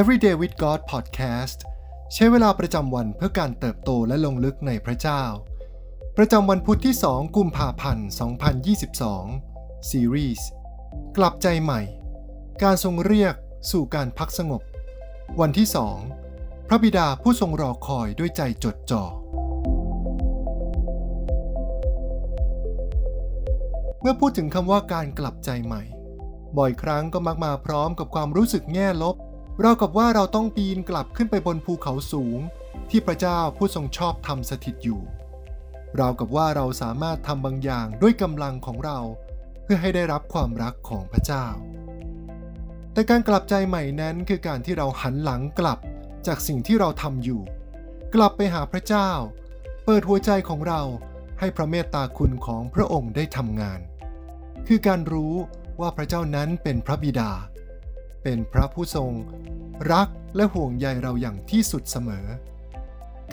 Everyday with God Podcast ใช้เวลาประจำวันเพื่อการเติบโตและลงลึกในพระเจ้า ประจำวันพุธที่ 2 กุมภาพันธ์ 2022 ซีรีส์กลับใจใหม่ การทรงเรียกสู่การพักสงบ วันที่ 2 พระบิดาผู้ทรงรอคอยด้วยใจจดจ่อ เมื่อพูดถึงคำว่าการกลับใจใหม่ บ่อยครั้งก็มักมาพร้อมกับความรู้สึกแง่ลบ รากับว่าเราต้องปีนกลับขึ้นไปบนภูเขาสูง ที่พระเจ้าผู้ทรงชอบทำสถิตอยู่เรากับว่าเราสามารถทำบางอย่างด้วยกำลังของเรา เพื่อให้ได้รับความรักของพระเจ้า แต่การกลับใจใหม่นั้นคือการที่เราหันหลังกลับจากสิ่งที่เราทำอยู่ กลับไปหาพระเจ้า เปิดหัวใจของเราให้พระเมตตาคุณของพระองค์ได้ทำงาน คือการรู้ว่าพระเจ้านั้นเป็นพระบิดา เป็นพระผู้ทรง รักและห่วงใยเราอย่างที่สุดเสมอ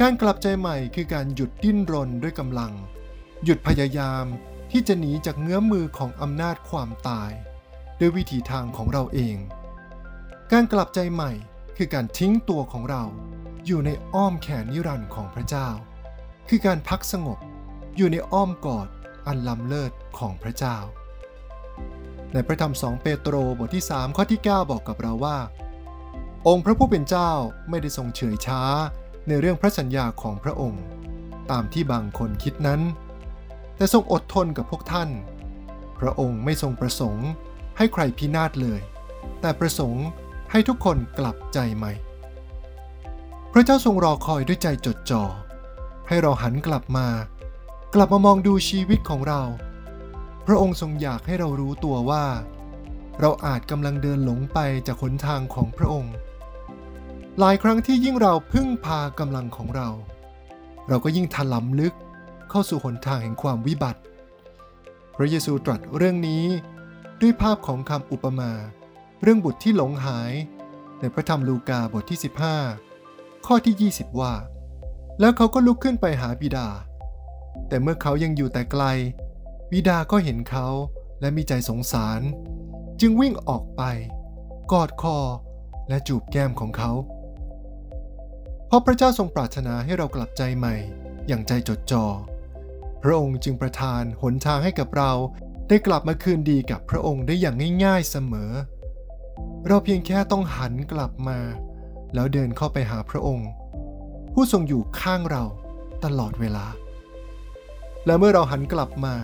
การกลับใจใหม่คือการหยุดดิ้นรนด้วยกำลัง หยุดพยายามที่จะหนีจากเงื้อมือของอำนาจความตาย ด้วยวิถีทางของเราเอง การกลับใจใหม่คือการทิ้งตัวของเรา อยู่ในอ้อมแขนนิรันดร์ของพระเจ้า คือการพักสงบอยู่ในอ้อมกอดอันล้ำเลิศของพระเจ้า ในพระธรรม2เปโตรบทที่3ข้อที่ 9 บอกกับเราว่า องค์พระผู้เป็นเจ้าไม่ได้ทรงเฉยช้าในเรื่องพระสัญญาของพระองค์ ตามที่บางคนคิดนั้น แต่ทรงอดทนกับพวกท่าน พระองค์ไม่ทรงประสงค์ให้ใครพินาศเลย แต่ประสงค์ให้ทุกคนกลับใจใหม่ พระเจ้าทรงรอคอยด้วยใจจดจ่อให้เราหันกลับมา กลับมามองดูชีวิตของเรา พระองค์ทรงอยากให้เรารู้ตัวว่า เราอาจกำลังเดินหลงไปจากหนทางของพระองค์ หลายครั้งที่ยิ่งเราพึ่งพากำลังของเรา เราก็ยิ่งถลำลึกเข้าสู่หนทางแห่งความวิบัติ พระเยซูตรัสเรื่องนี้ด้วยภาพของคำอุปมา เรื่องบุตรที่หลงหาย ในพระธรรมลูกาบทที่ 15 ข้อที่ 20 ว่า แล้วเขาก็ลุกขึ้นไปหาบิดา แต่เมื่อเขายังอยู่แต่ไกล บิดาก็เห็นเขาและมีใจสงสาร จึงวิ่งออกไป กอดคอและจูบแก้มของเขา เพราะพระเจ้าทรงปรารถนาให้เรากลับใจใหม่ อย่างใจจดจอ่อพระองค์จึงประทานหนทางให้กับเราได้กลับมาคืนดีกับพระองค์ได้อย่างง่ายๆเสมอ เราเพียงแค่ต้องหันกลับมา แล้วเดินเข้าไปหาพระองค์ ผู้ทรงอยู่ข้างเราตลอดเวลา และเมื่อเราหันกลับมา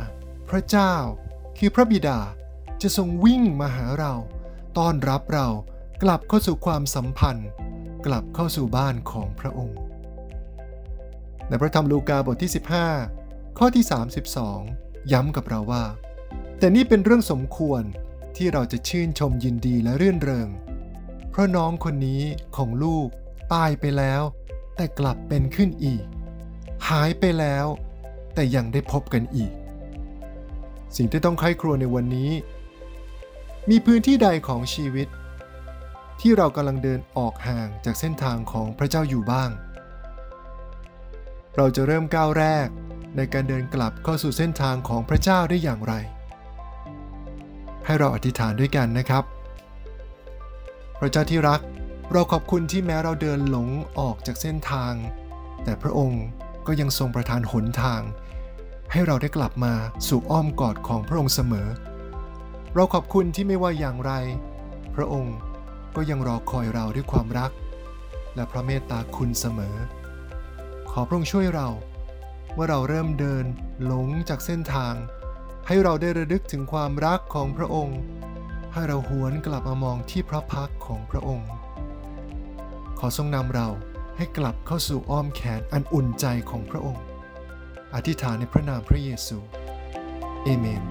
พระเจ้า คือพระบิดาจะทรงวิ่งมาหาเรา ต้อนรับเรากลับเข้าสู่ความสัมพันธ์ กลับเข้าสู่บ้านของพระองค์ ในพระธรรมลูกาบทที่ 15 ข้อที่ 32 ย้ำกับเราว่า แต่นี่เป็นเรื่องสมควรที่เราจะชื่นชมยินดีและรื่นเริง เพราะน้องคนนี้ของลูกตายไปแล้ว แต่กลับเป็นขึ้นอีก หายไปแล้ว แต่ยังได้พบกันอีก สิ่งที่ต้องใคร่ครวญในวันนี้ มีพื้นที่ใดของชีวิต ที่เรากำลังเดินออกห่างจากเส้นทางของพระเจ้าอยู่บ้าง เราจะเริ่มก้าวแรกในการเดินกลับเข้าสู่เส้นทางของพระเจ้าได้อย่างไร ให้เราอธิษฐานด้วยกันนะครับ พระเจ้าที่รัก เราขอบคุณที่แม้เราเดินหลงออกจากเส้นทาง แต่พระองค์ก็ยังทรงประทานหนทาง ให้เราได้กลับมาสู่อ้อมกอดของพระองค์เสมอ เราขอบคุณที่ไม่ว่าอย่างไร พระองค์ก็ยังรอคอยเราด้วยความรัก และพระเมตตาคุณเสมอ ขอพระองค์ช่วยเรา เมื่อเราเริ่มเดินหลงจากเส้นทาง ให้เราได้ระลึกถึงความรักของพระองค์ ให้เราหวนกลับมามองที่พระพักของพระองค์ ขอทรงนำเราให้กลับเข้าสู่อ้อมแขนอันอุ่นใจของพระองค์ อธิษฐานในพระนามพระเยซู เอเมน